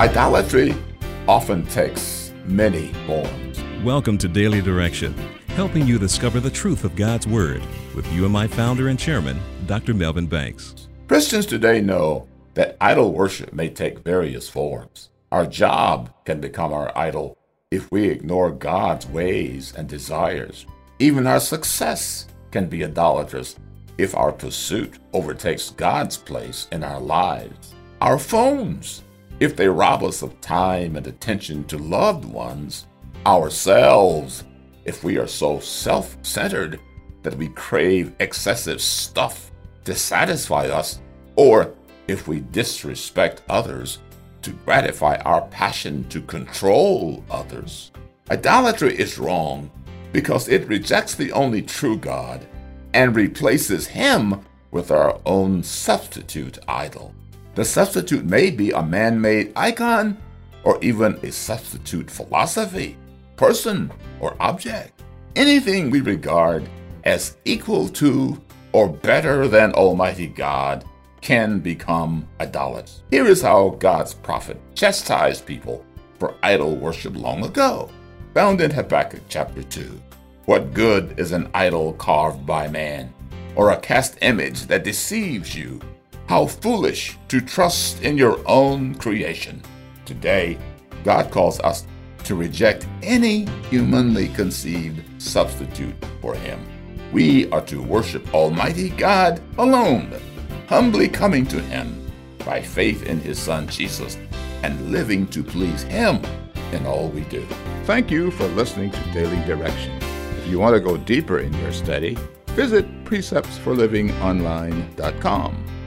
Idolatry often takes many forms. Welcome to Daily Direction, helping you discover the truth of God's Word with you and my founder and chairman, Dr. Melvin Banks. Christians today know that idol worship may take various forms. Our job can become our idol if we ignore God's ways and desires. Even our success can be idolatrous if our pursuit overtakes God's place in our lives. Our phones, if they rob us of time and attention to loved ones. Ourselves, if we are so self centered that we crave excessive stuff to satisfy us, or if we disrespect others to gratify our passion to control others. Idolatry is wrong because it rejects the only true God and replaces Him with our own substitute idol. The substitute may be a man made icon or even a substitute philosophy, person, or object. Anything we regard as equal to or better than Almighty God can become idolaters. Here is how God's prophet chastised people for idol worship long ago, found in Habakkuk chapter 2. What good is an idol carved by man, or a cast image that deceives you? How foolish to trust in your own creation. Today, God calls us to reject any humanly conceived substitute for Him. We are to worship Almighty God alone humbly coming to Him by faith in His Son Jesus and living to please Him in all we do. Thank you for listening to Daily Direction. If you want to go deeper in your study, visit preceptsforlivingonline.com.